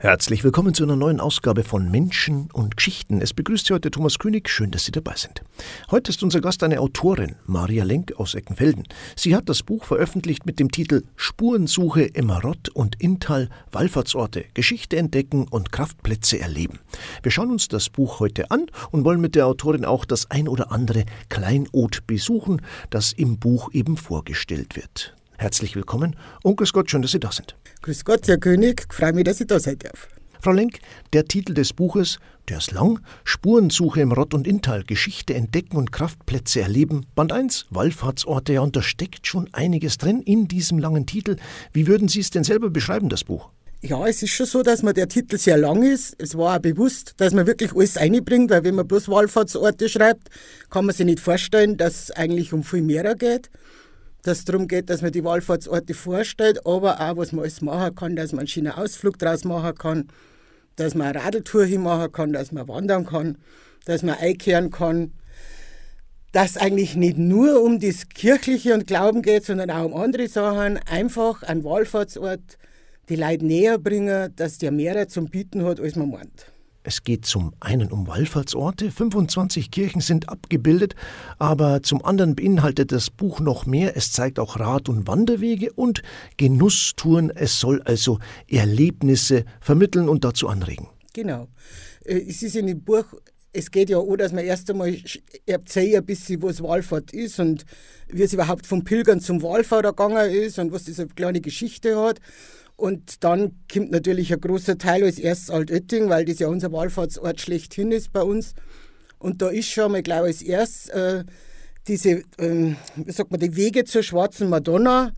Herzlich willkommen zu einer neuen Ausgabe von Menschen und Geschichten. Es begrüßt Sie heute Thomas König. Schön, dass Sie dabei sind. Heute ist unser Gast eine Autorin, Maria Lenk aus Eckenfelden. Sie hat das Buch veröffentlicht mit dem Titel Spurensuche im Marott und Inntal, Wallfahrtsorte, Geschichte entdecken und Kraftplätze erleben. Wir schauen uns das Buch heute an und wollen mit der Autorin auch das ein oder andere Kleinod besuchen, das im Buch eben vorgestellt wird. Herzlich willkommen und grüß Gott, schön, dass Sie da sind. Grüß Gott, Herr König, freue mich, dass ich da sein darf. Frau Lenk, der Titel des Buches, der ist lang, Spurensuche im Rott- und Inntal, Geschichte entdecken und Kraftplätze erleben, Band 1, Wallfahrtsorte, ja, und da steckt schon einiges drin in diesem langen Titel. Wie würden Sie es denn selber beschreiben, das Buch? Ja, es ist schon so, dass mir der Titel sehr lang ist. Es war auch bewusst, dass man wirklich alles einbringt, weil wenn man bloß Wallfahrtsorte schreibt, kann man sich nicht vorstellen, dass es eigentlich um viel mehr geht dass es darum geht, dass man die Wallfahrtsorte vorstellt, aber auch, was man alles machen kann, dass man einen schönen Ausflug draus machen kann, dass man eine Radeltour hinmachen kann, dass man wandern kann, dass man einkehren kann. Dass eigentlich nicht nur um das Kirchliche und Glauben geht, sondern auch um andere Sachen. Einfach ein Wallfahrtsort die Leute näher bringen, dass der mehr zum Bieten hat, als man meint. Es geht zum einen um Wallfahrtsorte, 25 Kirchen sind abgebildet, aber zum anderen beinhaltet das Buch noch mehr. Es zeigt auch Rad- und Wanderwege und Genusstouren. Es soll also Erlebnisse vermitteln und dazu anregen. Genau. Äh, es ist in dem Buch es geht ja auch, dass man erst einmal erzählt ein bisschen, was Wallfahrt ist und wie es überhaupt vom Pilgern zum Wallfahrer gegangen ist und was eine kleine Geschichte hat. Und dann kommt natürlich ein großer Teil als erstes Altötting, weil das ja unser Wallfahrtsort schlechthin ist bei uns. Und da ist schon mal, glaube ich, als erstes äh, diese, ähm, wie sagt man, die Wege zur Schwarzen Madonna.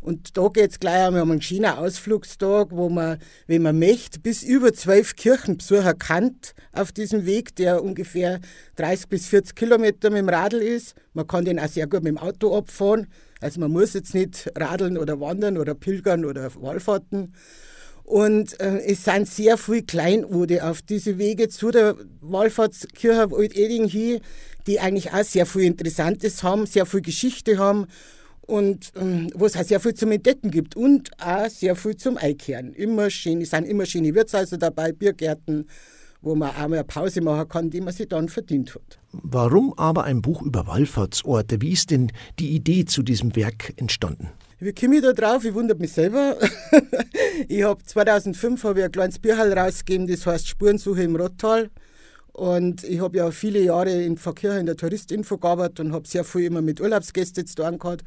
Und da geht es gleich einmal um einen schönen Ausflugstag, wo man, wenn man möchte, bis über zwölf Kirchenbesucher kann auf diesem Weg, der ungefähr 30 bis 40 Kilometer mit dem Radl ist. Man kann den auch sehr gut mit dem Auto abfahren. Also man muss jetzt nicht radeln oder wandern oder pilgern oder Wallfahrten. Und äh, es sind sehr viele Kleinode auf diese Wege zu der Wallfahrtskirche Alt-Eding hin, die eigentlich auch sehr viel Interessantes haben, sehr viel Geschichte haben und ähm, wo es auch sehr viel zum Entdecken gibt und auch sehr viel zum Einkehren. Immer schön, es sind immer schöne Wirtshäuser dabei, Biergärten, wo man auch mal eine Pause machen kann, die man sich dann verdient hat. Warum aber ein Buch über Wallfahrtsorte? Wie ist denn die Idee zu diesem Werk entstanden? Wie komme ich da drauf? Ich wundere mich selber. ich habe 2005 hab ich ein kleines Bierhall rausgegeben, das heißt Spurensuche im Rottal. Und ich habe ja viele Jahre in Verkehr in der Touristinfo gearbeitet und habe sehr viel immer mit Urlaubsgästen zu tun gehabt.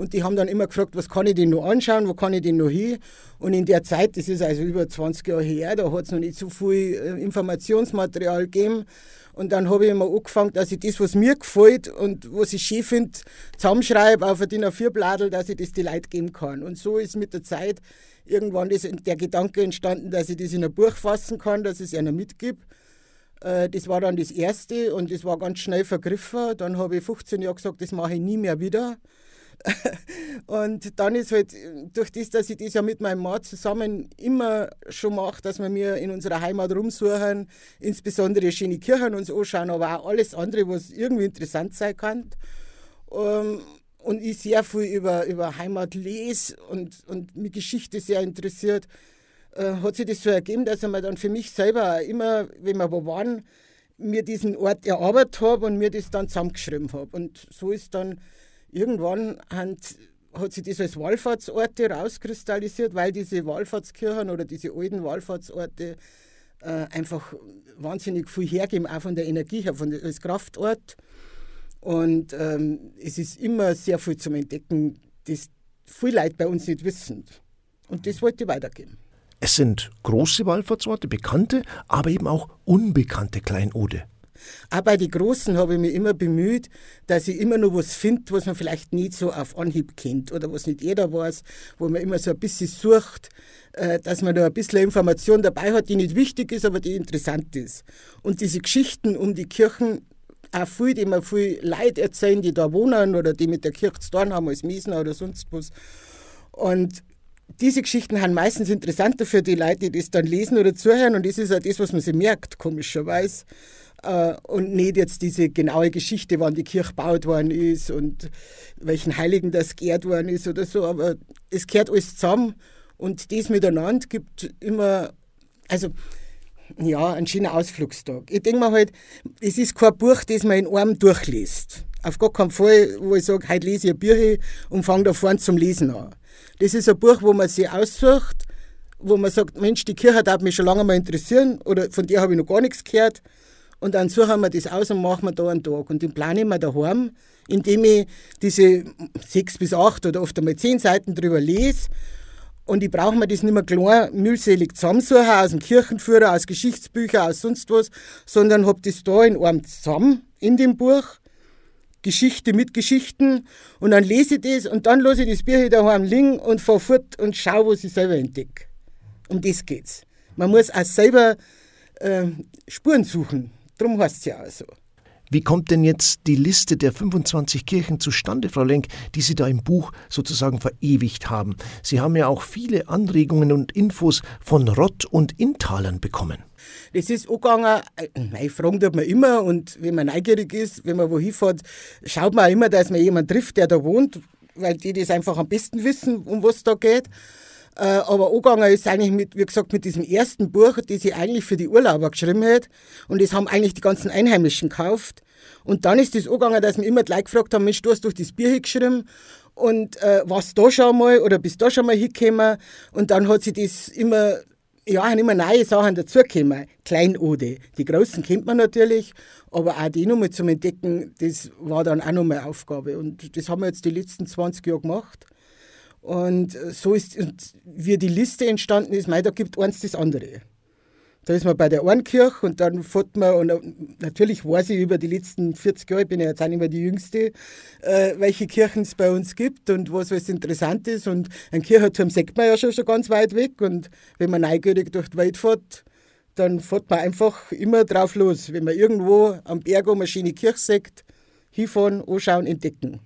Und die haben dann immer gefragt, was kann ich denn noch anschauen, wo kann ich denn noch hin? Und in der Zeit, das ist also über 20 Jahre her, da hat es noch nicht so viel äh, Informationsmaterial gegeben. Und dann habe ich immer angefangen, dass ich das, was mir gefällt und was ich schön finde, zusammenschreibe auf ein DIN A4-Bladel, dass ich das die Leute geben kann. Und so ist mit der Zeit irgendwann das, der Gedanke entstanden, dass ich das in ein Buch fassen kann, dass ich es einer mitgebe. Äh, das war dann das Erste und das war ganz schnell vergriffen. Dann habe ich 15 Jahre gesagt, das mache ich nie mehr wieder. Und dann ist halt durch das, dass ich das ja mit meinem Mann zusammen immer schon mache, dass wir mir in unserer Heimat rumsuchen, insbesondere schöne Kirchen uns anschauen, aber auch alles andere, was irgendwie interessant sein kann. Ähm, und ich sehr viel über, über Heimat lese und, und mich Geschichte sehr interessiert, äh, hat sich das so ergeben, dass ich mir dann für mich selber immer, wenn wir wo waren, mir diesen Ort erarbeitet habe und mir das dann zusammengeschrieben habe. Und so ist dann irgendwann hat, hat sich das als Wallfahrtsorte rauskristallisiert, weil diese Wallfahrtskirchen oder diese alten Wallfahrtsorte äh, einfach wahnsinnig viel hergeben, auch von der Energie her, von der, als Kraftort. Und ähm, es ist immer sehr viel zum Entdecken, das viele Leute bei uns nicht wissen. Und das wollte ich weitergeben. Es sind große Wallfahrtsorte, bekannte, aber eben auch unbekannte Kleinode. Auch bei den Großen habe ich mich immer bemüht, dass ich immer noch was finde, was man vielleicht nicht so auf Anhieb kennt oder was nicht jeder weiß, wo man immer so ein bisschen sucht, äh, dass man da ein bisschen Information dabei hat, die nicht wichtig ist, aber die interessant ist. Und diese Geschichten um die Kirchen, auch viel, die mir viel Leid erzählen, die da wohnen oder die mit der Kirche zu tun haben als Miesner oder sonst was. Und diese Geschichten sind meistens interessanter für die Leute, die das dann lesen oder zuhören. Und das ist auch das, was man sich merkt, komischerweise. Äh, und nicht jetzt diese genaue Geschichte, wann die Kirche gebaut worden ist und welchen Heiligen das geehrt worden ist oder so. Aber es gehört alles zusammen und das miteinander gibt immer also ja, ein schöner Ausflugstag. Ich denke mir halt, es ist kein Buch, das man in einem durchliest. Auf gar keinen Fall, wo ich sage, heute lese ich ein Buch und fange da vorne zum Lesen an. Das ist ein Buch, wo man sich aussucht, wo man sagt, Mensch, die Kirche darf mich schon lange mal interessieren oder von der habe ich noch gar nichts gehört. Und dann suchen wir das aus und machen wir da einen Tag. Und den plane ich mir daheim, indem ich diese sechs bis acht oder oft einmal zehn Seiten drüber lese. Und ich brauche mir das nicht mehr klar mühselig zusammensuchen aus dem Kirchenführer, aus Geschichtsbüchern, aus sonst was, sondern habe das da in einem zusammen in dem Buch. Geschichte mit Geschichten. Und dann lese ich das und dann lasse ich das Buch daheim liegen und fahre fort und schaue, was ich selber entdecke. Um das geht's. Man muss auch selber äh, Spuren suchen. Darum heißt ja auch so. Wie kommt denn jetzt die Liste der 25 Kirchen zustande, Frau Lenk, die Sie da im Buch sozusagen verewigt haben? Sie haben ja auch viele Anregungen und Infos von Rott- und Inntalern bekommen. Das ist angegangen, äh, fragen tut man immer und wenn man neugierig ist, wenn man wohin fährt, schaut man auch immer, dass man jemanden trifft, der da wohnt, weil die das einfach am besten wissen, um was es da geht. Äh, aber angegangen ist eigentlich, mit, wie gesagt, mit diesem ersten Buch, das ich eigentlich für die Urlauber geschrieben hätte. Und das haben eigentlich die ganzen Einheimischen gekauft. Und dann ist das angegangen, dass mir immer Leute gefragt haben, Mensch, du hast durch das Bier geschrieben und äh, warst da schon mal oder bist da schon mal hingekommen? Und dann hat sich das immer, ja, haben immer neue Sachen dazugekommen. Kleinode. Die großen kennt man natürlich, aber auch die nochmal zum Entdecken, das war dann auch nochmal Aufgabe. Und das haben wir jetzt die letzten 20 Jahre gemacht. Und so ist, und wie die Liste entstanden ist, mei, da gibt eins das andere. Da ist man bei der einen Kirche und dann fährt man, und natürlich weiß ich über die letzten 40 Jahre, ich bin ja jetzt auch nicht mehr die Jüngste, äh, welche Kirchen es bei uns gibt und was alles interessant ist. Und ein Kirchenturm sieht man ja schon, schon ganz weit weg. Und wenn man neugierig durch die Welt fährt, dann fährt man einfach immer drauf los. Wenn man irgendwo am Berg um eine schöne Kirche sieht, hinfahren, anschauen, entdecken.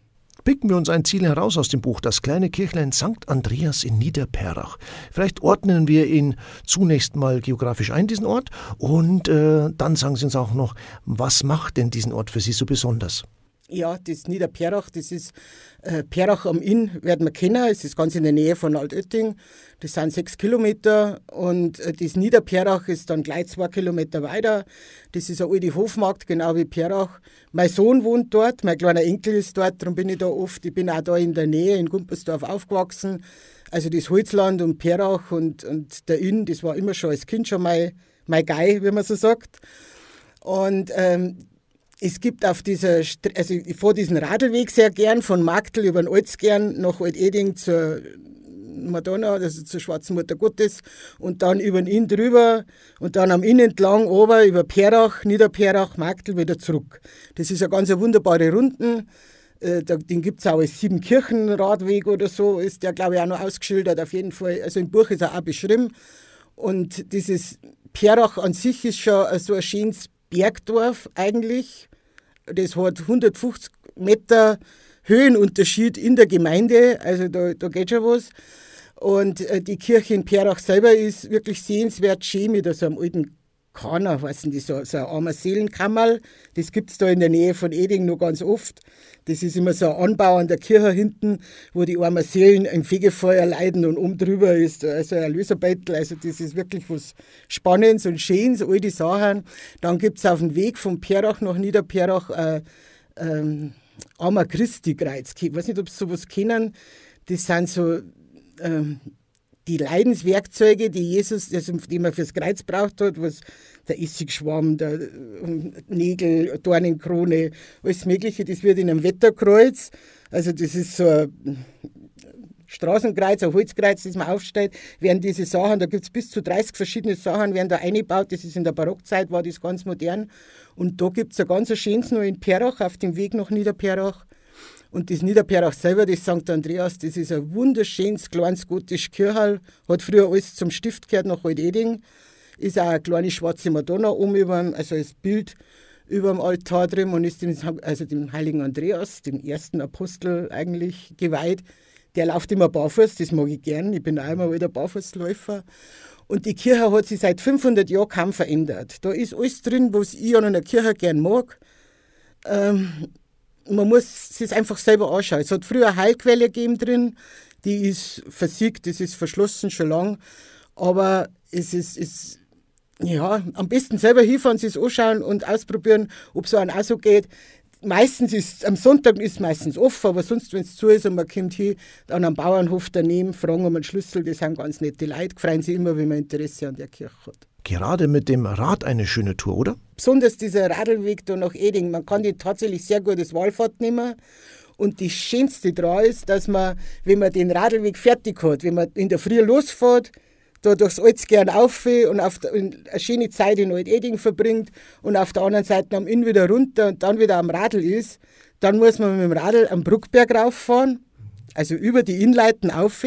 Picken wir uns ein Ziel heraus aus dem Buch Das kleine Kirchlein St. Andreas in Niederperrach. Vielleicht ordnen wir ihn zunächst mal geografisch ein, diesen Ort, und äh, dann sagen Sie uns auch noch, was macht denn diesen Ort für Sie so besonders? Ja, das Niederperach, das ist äh, Perach am Inn, werden wir kennen. Es ist ganz in der Nähe von Altötting. Das sind sechs Kilometer. Und äh, das Niederperach ist dann gleich zwei Kilometer weiter. Das ist ein alte Hofmarkt, genau wie Perach. Mein Sohn wohnt dort, mein kleiner Enkel ist dort, darum bin ich da oft. Ich bin auch da in der Nähe, in Gumpersdorf aufgewachsen. Also das Holzland und Perach und, und der Inn, das war immer schon als Kind schon mein, mein Gei, wie man so sagt. Und ähm, es gibt auf dieser, also ich fahre diesen Radlweg sehr gern, von Magdl über den Alzgern nach Alt-Eding zur Madonna, also zur Schwarzen Mutter Gottes, und dann über den Inn drüber und dann am Inn entlang ober über Perach, Niederperach, Magdl wieder zurück. Das ist eine ganz wunderbare Runden. Äh, den gibt es auch als Siebenkirchenradweg oder so, ist der, glaube ich, auch noch ausgeschildert. Auf jeden Fall, also im Buch ist er auch beschrieben. Und dieses Perach an sich ist schon so ein schönes Bergdorf eigentlich. Das hat 150 Meter Höhenunterschied in der Gemeinde, also da, da geht schon was. Und äh, die Kirche in Perach selber ist wirklich sehenswert schön mit so einem alten Kana, was die, so, so ein armer Seelenkammerl. Das gibt es da in der Nähe von Eding noch ganz oft. Das ist immer so ein Anbau an der Kirche hinten, wo die armen Seelen im Fegefeuer leiden und oben drüber ist also ein Löserbettel. Also das ist wirklich was Spannendes und Schönes, all die Sachen. Dann gibt es auf dem Weg von Perach nach Niederperach äh, ähm, Armer Christi-Kreuz. Ich weiß nicht, ob Sie sowas kennen. Das sind so ähm, die Leidenswerkzeuge, die Jesus, die man fürs Kreuz braucht hat, was der Essigschwamm, der Nägel, Dornenkrone, alles Mögliche, das wird in einem Wetterkreuz. Also das ist so ein Straßenkreuz, ein Holzkreuz, das man aufstellt, werden diese Sachen, da gibt es bis zu 30 verschiedene Sachen, werden da eingebaut. Das ist in der Barockzeit, war das ganz modern. Und da gibt es ein ganz schönes noch in Perach, auf dem Weg nach Niederperach. Und das Niederperach selber, das St. Andreas, das ist ein wunderschönes, kleines gotisches Kirchhall. Hat früher alles zum Stift gehört nach Alt-Eding. Ist auch eine kleine schwarze Madonna oben über dem, also als Bild über dem Altar drin und ist dem, also dem heiligen Andreas, dem ersten Apostel eigentlich geweiht. Der läuft immer barfuß, das mag ich gern. Ich bin auch immer wieder Barfußläufer. Und die Kirche hat sich seit 500 Jahren kaum verändert. Da ist alles drin, was ich an einer Kirche gern mag. Ähm, man muss es einfach selber anschauen. Es hat früher eine Heilquelle gegeben drin, die ist versiegt, das ist verschlossen schon lang, aber es ist, es Ja, am besten selber hinfahren, sich anschauen und ausprobieren, ob es einem auch so geht. Meistens ist, am Sonntag ist es meistens offen, aber sonst, wenn es zu ist und man kommt hier dann am Bauernhof daneben, fragen um einen Schlüssel, das sind ganz nette Leute, freuen sich immer, wenn man Interesse an der Kirche hat. Gerade mit dem Rad eine schöne Tour, oder? Besonders dieser Radlweg da nach Eding, man kann die tatsächlich sehr gut als Wallfahrt nehmen. Und das Schönste daran ist, dass man, wenn man den Radlweg fertig hat, wenn man in der Früh losfährt, da durchs Altsgern auf und auf der, eine schöne Zeit in Alt-Eding verbringt und auf der anderen Seite am Inn wieder runter und dann wieder am Radl ist, dann muss man mit dem Radl am Bruckberg rauffahren, also über die Innleiten auf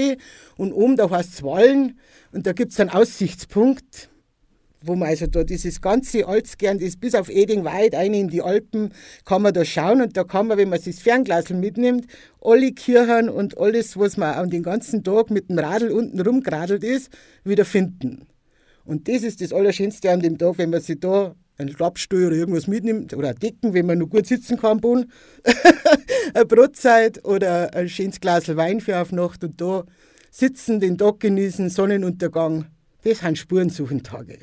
und oben da heißt es Wallen und da gibt es einen Aussichtspunkt wo man also da dieses ganze Altsgern, das bis auf Eding weit ein in die Alpen, kann man da schauen und da kann man, wenn man sich das Fernglas mitnimmt, alle Kirchen und alles, was man an den ganzen Tag mit dem Radl unten rumgeradelt ist, wieder finden. Und das ist das Allerschönste an dem Tag, wenn man sich da einen Klappstuhl oder irgendwas mitnimmt oder ein Decken, wenn man noch gut sitzen kann, Bohnen, eine Brotzeit oder ein schönes Glas Wein für auf Nacht und da sitzen, den Tag genießen, Sonnenuntergang. Das sind Spurensuchentage.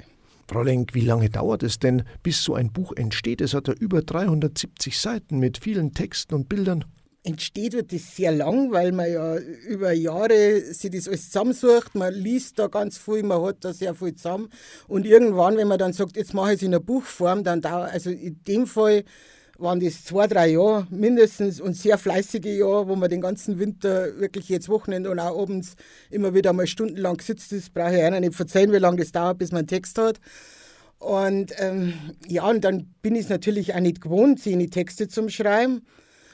Frau Lenk, wie lange dauert es denn, bis so ein Buch entsteht? Es hat ja über 370 Seiten mit vielen Texten und Bildern. Entsteht wird das sehr lang, weil man ja über Jahre sich das alles zusammensucht. Man liest da ganz viel, man hat da sehr viel zusammen. Und irgendwann, wenn man dann sagt, jetzt mache ich es in einer Buchform, dann dauert, also in dem Fall waren das zwei, drei Jahre mindestens und sehr fleißige Jahre, wo man den ganzen Winter wirklich jetzt Wochenende und auch abends immer wieder mal stundenlang sitzt. Das brauche ich einer nicht verzeihen, wie lange das dauert, bis man einen Text hat. Und ähm, ja, und dann bin ich es natürlich auch nicht gewohnt, seine Texte zum Schreiben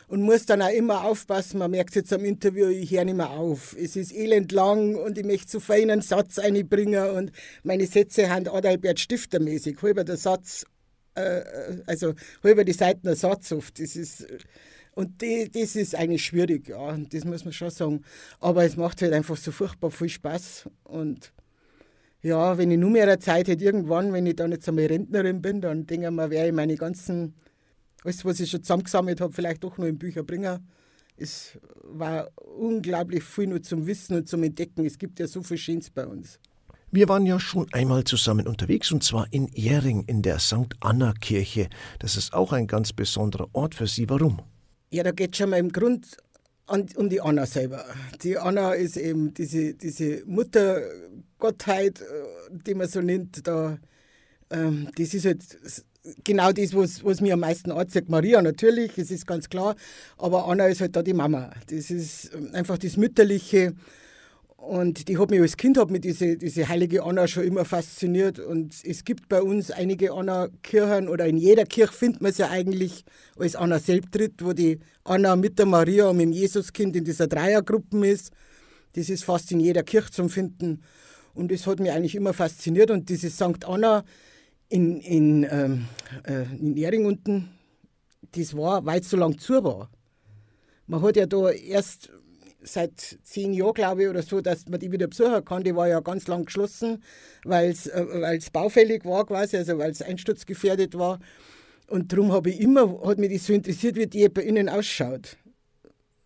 und muss dann auch immer aufpassen. Man merkt jetzt am Interview, ich höre nicht mehr auf. Es ist elend lang und ich möchte so feinen Satz einbringen und meine Sätze sind Adalbert Stifter mäßig. Halber der Satz äh, also halber die Seiten ein Satz oft. Das ist, und die, das ist eigentlich schwierig, ja, das muss man schon sagen. Aber es macht halt einfach so furchtbar viel Spaß. Und ja, wenn ich nur mehr Zeit hätte, irgendwann, wenn ich dann jetzt einmal Rentnerin bin, dann denke ich mir, werde ich meine ganzen, alles, was ich schon zusammengesammelt habe, vielleicht doch noch in Bücher bringen. Es war unglaublich viel nur zum Wissen und zum Entdecken. Es gibt ja so viel Schönes bei uns. Wir waren ja schon einmal zusammen unterwegs und zwar in Ehring in der St. Anna Kirche. Das ist auch ein ganz besonderer Ort für Sie. Warum? Ja, da geht schon mal im Grund an, um die Anna selber. Die Anna ist eben diese, diese Muttergottheit, äh, die man so nennt. Da, ähm, das ist halt genau das, was, was mir am meisten anzeigt. Maria natürlich, es ist ganz klar, aber Anna ist halt da die Mama. Das ist ähm, einfach das Mütterliche. Und die hat mich als Kind hat mich diese, diese heilige Anna schon immer fasziniert. Und es gibt bei uns einige Anna-Kirchen oder in jeder Kirche findet man es ja eigentlich als Anna Selbtritt, wo die Anna mit der Maria und mit dem Jesuskind in dieser Dreiergruppe ist. Das ist fast in jeder Kirche zum Finden. Und das hat mich eigentlich immer fasziniert. Und diese St. Anna in, in, ähm, äh, in Ehring unten, das war, weil es so lang zu war. Man hat ja da erst seit zehn Jahren, glaube ich, oder so, dass man die wieder besuchen kann. Die war ja ganz lang geschlossen, weil es äh, baufällig war quasi, also weil es einsturzgefährdet war. Und darum habe ich immer, hat mich das so interessiert, wie die bei innen ausschaut.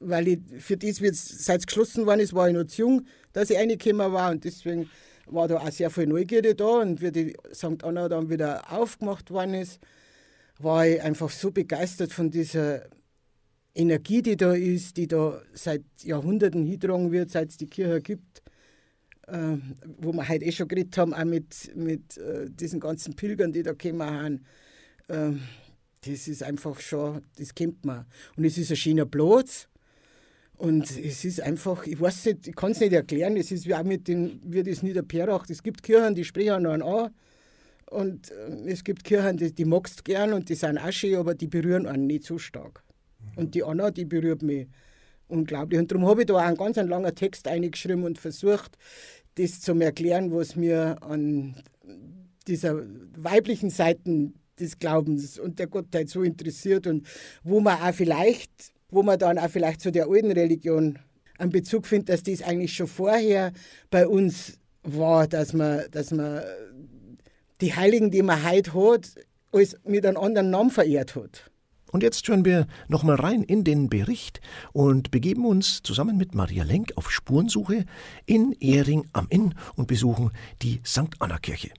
Weil ich für das, seit es geschlossen worden ist, war ich noch zu jung, dass ich reingekommen war. Und deswegen war da auch sehr viel Neugierde da. Und wie die St. Anna dann wieder aufgemacht worden ist, war ich einfach so begeistert von dieser Energie, die da ist, die da seit Jahrhunderten hingetragen wird, seit es die Kirche gibt, äh, wo wir heute eh schon geredet haben, auch mit, mit äh, diesen ganzen Pilgern, die da gekommen haben. Äh, das ist einfach schon, das kennt man. Und es ist ein schöner Platz. Und es ist einfach, ich weiß nicht, ich kann es nicht erklären, es ist wie auch mit den, wie das Niederperach. Es gibt Kirchen, die sprechen noch an. Und äh, es gibt Kirchen, die, die magst gern und die sind auch schön, aber die berühren einen nicht so stark. Und die Anna, die berührt mich unglaublich. Und darum habe ich da auch einen ganz einen langen Text eingeschrieben und versucht, das zu erklären, was mir an dieser weiblichen Seite des Glaubens und der Gottheit so interessiert und wo man auch vielleicht, wo man dann auch vielleicht zu der alten Religion einen Bezug findet, dass das eigentlich schon vorher bei uns war, dass man, dass man die Heiligen, die man heute hat, als mit einem anderen Namen verehrt hat. Und jetzt hören wir nochmal rein in den Bericht und begeben uns zusammen mit Maria Lenk auf Spurensuche in Ehring am Inn und besuchen die St. Anna Kirche.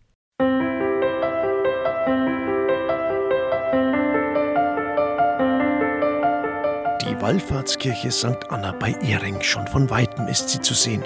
Die Wallfahrtskirche St. Anna bei Ehring, schon von weitem ist sie zu sehen.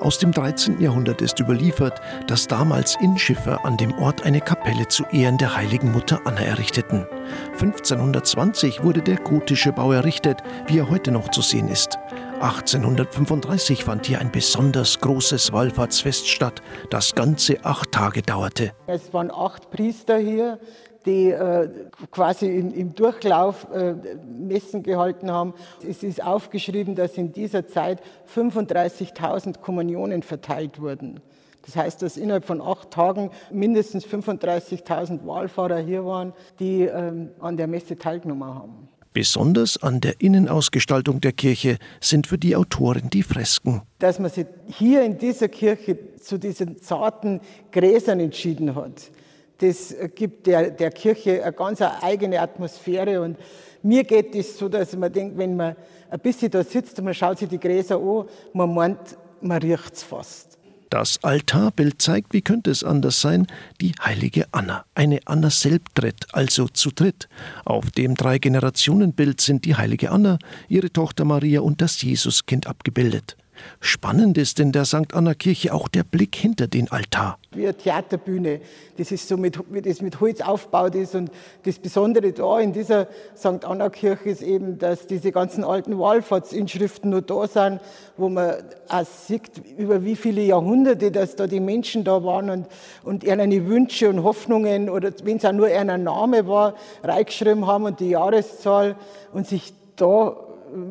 Aus dem 13. Jahrhundert ist überliefert, dass damals Innschiffer an dem Ort eine Kapelle zu Ehren der heiligen Mutter Anna errichteten. 1520 wurde der gotische Bau errichtet, wie er heute noch zu sehen ist. 1835 fand hier ein besonders großes Wallfahrtsfest statt, das ganze acht Tage dauerte. Es waren acht Priester hier, die äh, quasi in, im Durchlauf äh, Messen gehalten haben. Es ist aufgeschrieben, dass in dieser Zeit 35.000 Kommunionen verteilt wurden. Das heißt, dass innerhalb von acht Tagen mindestens 35.000 Wallfahrer hier waren, die ähm, an der Messe teilgenommen haben. Besonders an der Innenausgestaltung der Kirche sind für die Autorin die Fresken. Dass man sich hier in dieser Kirche zu diesen zarten Gräsern entschieden hat, das gibt der, der Kirche eine ganz eigene Atmosphäre. Und mir geht es so, dass man denkt, wenn man ein bisschen da sitzt und man schaut sich die Gräser an, man meint, man riecht es fast. Das Altarbild zeigt, wie könnte es anders sein, die heilige Anna. Eine Anna Selbtritt, also zu dritt. Auf dem Drei-Generationen-Bild sind die heilige Anna, ihre Tochter Maria und das Jesuskind abgebildet. Spannend ist in der St. Anna Kirche auch der Blick hinter den Altar. Wie eine Theaterbühne, das ist so mit, wie das mit Holz aufgebaut ist. Und das Besondere da in dieser St. Anna Kirche ist eben, dass diese ganzen alten Wallfahrtsinschriften noch da sind, wo man auch sieht, über wie viele Jahrhunderte, dass da die Menschen da waren und, und ihre Wünsche und Hoffnungen oder wenn es auch nur ein Name war, reingeschrieben haben und die Jahreszahl und sich da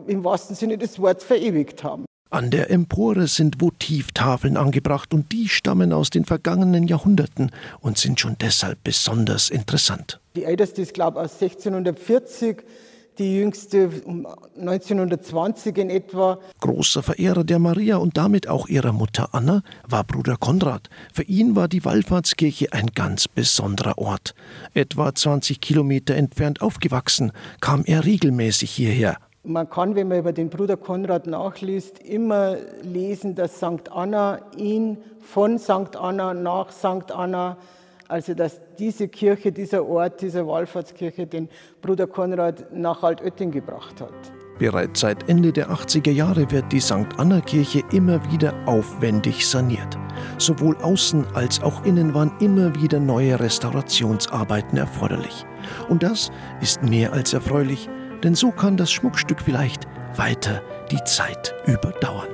im wahrsten Sinne des Wortes verewigt haben. An der Empore sind Votivtafeln angebracht und die stammen aus den vergangenen Jahrhunderten und sind schon deshalb besonders interessant. Die älteste ist, glaube ich, aus 1640, die jüngste um 1920 in etwa. Großer Verehrer der Maria und damit auch ihrer Mutter Anna war Bruder Konrad. Für ihn war die Wallfahrtskirche ein ganz besonderer Ort. Etwa 20 Kilometer entfernt aufgewachsen, kam er regelmäßig hierher. Man kann, wenn man über den Bruder Konrad nachliest, immer lesen, dass St. Anna ihn von St. Anna nach St. Anna, also dass diese Kirche, dieser Ort, diese Wallfahrtskirche den Bruder Konrad nach Altötting gebracht hat. Bereits seit Ende der 80er Jahre wird die St. Anna Kirche immer wieder aufwendig saniert. Sowohl außen als auch innen waren immer wieder neue Restaurationsarbeiten erforderlich. Und das ist mehr als erfreulich, denn so kann das Schmuckstück vielleicht weiter die Zeit überdauern.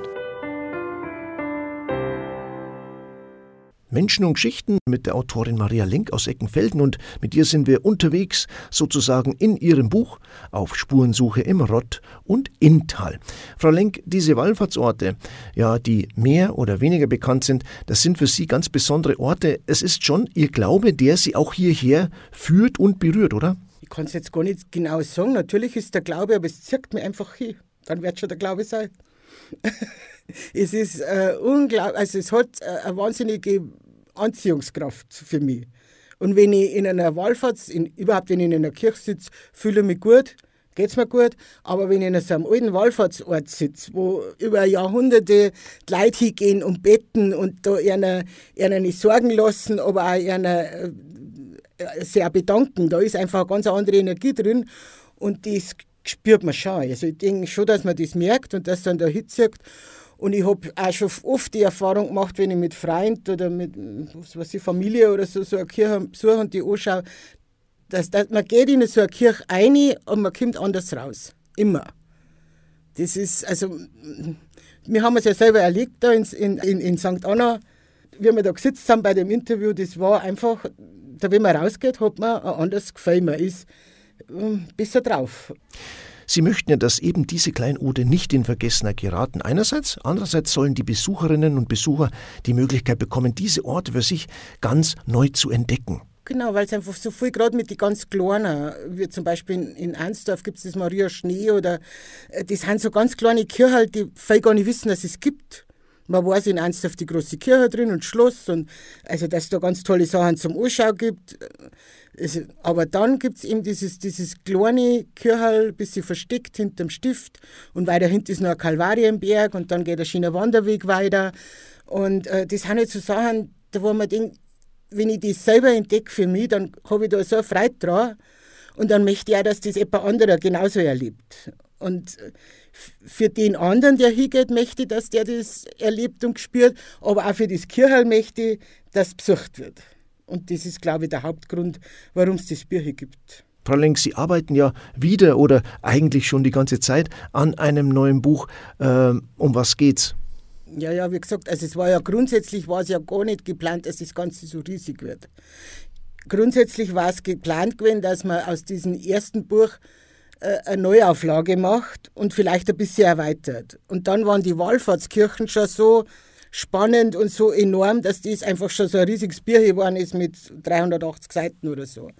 Menschen und Geschichten mit der Autorin Maria Link aus Eckenfelden und mit ihr sind wir unterwegs, sozusagen in ihrem Buch auf Spurensuche im Rott und Inntal. Frau Lenk, diese Wallfahrtsorte, ja, die mehr oder weniger bekannt sind, das sind für Sie ganz besondere Orte. Es ist schon Ihr Glaube, der Sie auch hierher führt und berührt, oder? Ich kann es jetzt gar nicht genau sagen. Natürlich ist der Glaube, aber es zirkt mir einfach hin. Dann wird schon der Glaube sein. es ist äh, unglaublich, also es hat äh, eine wahnsinnige Anziehungskraft für mich. Und wenn ich in einer Wallfahrt, in, überhaupt wenn ich in einer Kirche sitze, fühle ich mich gut, geht es mir gut. Aber wenn ich in so einem alten Wallfahrtsort sitze, wo über Jahrhunderte die Leute hingehen und betten und da ihre, ihre nicht sorgen lassen, aber auch äh, äh, sehr bedanken. Da ist einfach eine ganz andere Energie drin und das spürt man schon. Also ich denke schon, dass man das merkt und dass dann der Hitze und ich habe auch schon oft die Erfahrung gemacht, wenn ich mit Freunden oder mit was weiß ich, Familie oder so, so eine Kirche besuche und die anschaue, dass, dass man geht in so eine Kirche rein und man kommt anders raus. Immer. Das ist, also, wir haben es ja selber erlebt da in, in, in St. Anna, wie wir da gesetzt haben bei dem Interview, das war einfach, da wenn man rausgeht, hat man ein anderes Gefühl, man ist ähm, besser drauf. Sie möchten ja, dass eben diese Kleinode nicht in Vergessenheit geraten. Einerseits, andererseits sollen die Besucherinnen und Besucher die Möglichkeit bekommen, diese Orte für sich ganz neu zu entdecken. Genau, weil es einfach so viel, gerade mit den ganz Kleinen, wie zum Beispiel in, in Ansdorf gibt es das Maria Schnee oder äh, das sind so ganz kleine Kirchen, die viel gar nicht wissen, dass es gibt. Man weiß in Ansdorf die große Kirche drin und Schloss und also, dass es da ganz tolle Sachen zum Anschau gibt. Aber dann gibt es eben dieses, dieses kleine ein bisschen versteckt hinterm Stift und weiter hinten ist noch ein Kalvarienberg und dann geht der schöner Wanderweg weiter. Und äh, das sind jetzt so Sachen, da wo man denkt, wenn ich das selber entdecke für mich, dann habe ich da so eine Freude dran und dann möchte ich auch, dass das jemand anderer genauso erlebt. Und für den anderen, der hingeht, möchte, dass der das erlebt und spürt, aber auch für das Kirchel möchte, dass besucht wird. Und das ist, glaube ich, der Hauptgrund, warum es das Bier hier gibt. Frau Lenk, Sie arbeiten ja wieder oder eigentlich schon die ganze Zeit an einem neuen Buch. Ähm, um was geht's? Ja, ja, wie gesagt, also es war ja grundsätzlich war es ja gar nicht geplant, dass das Ganze so riesig wird. Grundsätzlich war es geplant gewesen, dass man aus diesem ersten Buch eine Neuauflage macht und vielleicht ein bisschen erweitert. Und dann waren die Wallfahrtskirchen schon so spannend und so enorm, dass das einfach schon so ein riesiges Bier geworden ist mit 380 Seiten oder so.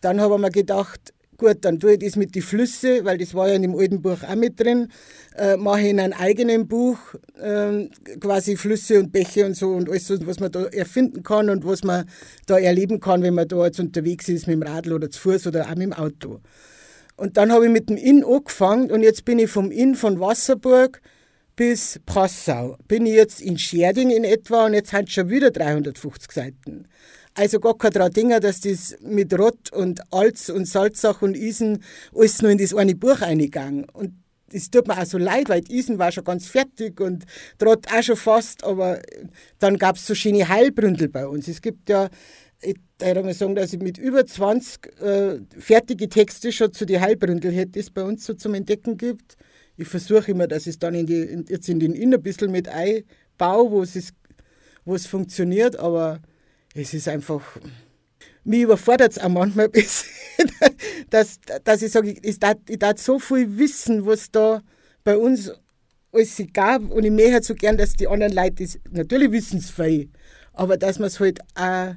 Dann haben wir gedacht, gut, dann tue ich das mit den Flüssen, weil das war ja in dem alten Buch auch mit drin, äh, mache in einem eigenen Buch äh, quasi Flüsse und Bäche und so und alles, was man da erfinden kann und was man da erleben kann, wenn man da jetzt unterwegs ist mit dem Radl oder zu Fuß oder auch mit dem Auto. Und dann habe ich mit dem Inn angefangen und jetzt bin ich vom Inn von Wasserburg bis Passau. Bin ich jetzt in Scherding in etwa und jetzt sind schon wieder 350 Seiten. Also gar kein Dinger, dass das mit Rott und Alz und Salzach und Isen alles nur in das eine Buch eingegangen. Und das tut mir auch so leid, weil Isen war schon ganz fertig und Drott auch schon fast, aber dann gab es so schöne Heilbründel bei uns. Es gibt ja ich würde mal sagen, dass ich mit über 20 äh, fertige Texte schon zu den Heilbründel hätte, die es bei uns so zum Entdecken gibt. Ich versuche immer, dass ich es dann in die, in, jetzt in den Innen ein bisschen mit einbaue, wo es, funktioniert, aber es ist einfach, mich überfordert es auch manchmal ein bisschen, dass, dass ich sage, ich, ich darf so viel wissen, was da bei uns alles gab und ich möchte so gern, dass die anderen Leute das, natürlich wissen es aber dass man es halt auch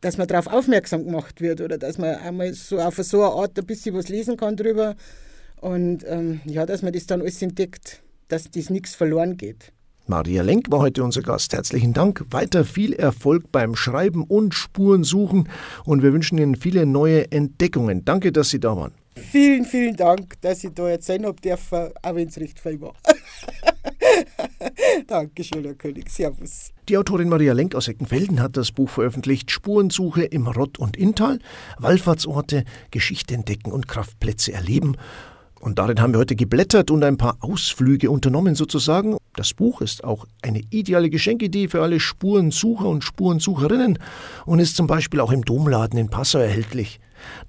dass man darauf aufmerksam gemacht wird oder dass man einmal so auf so eine Art ein bisschen was lesen kann drüber und ähm, ja, dass man das dann alles entdeckt, dass das nichts verloren geht. Maria Lenk war heute unser Gast. Herzlichen Dank. Weiter viel Erfolg beim Schreiben und Spurensuchen und wir wünschen Ihnen viele neue Entdeckungen. Danke, dass Sie da waren. Vielen, vielen Dank, dass ich da jetzt sein habe dürfen, auch wenn es recht viel war. Dankeschön, Herr König. Servus. Die Autorin Maria Lenk aus Eckenfelden hat das Buch veröffentlicht Spurensuche im Rott- und Inntal, Wallfahrtsorte, Geschichte entdecken und Kraftplätze erleben. Und darin haben wir heute geblättert und ein paar Ausflüge unternommen sozusagen. Das Buch ist auch eine ideale Geschenkidee für alle Spurensucher und Spurensucherinnen und ist zum Beispiel auch im Domladen in Passau erhältlich.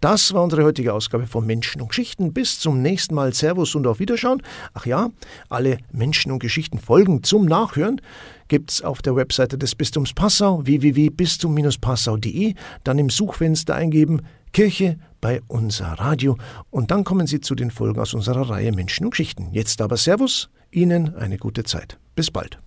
Das war unsere heutige Ausgabe von Menschen und Geschichten. Bis zum nächsten Mal. Servus und auf Wiederschauen. Ach ja, alle Menschen und Geschichten Folgen zum Nachhören gibt's auf der Webseite des Bistums Passau www.bistum-passau.de. Dann im Suchfenster eingeben Kirche bei unser Radio und dann kommen Sie zu den Folgen aus unserer Reihe Menschen und Geschichten. Jetzt aber Servus, Ihnen eine gute Zeit. Bis bald.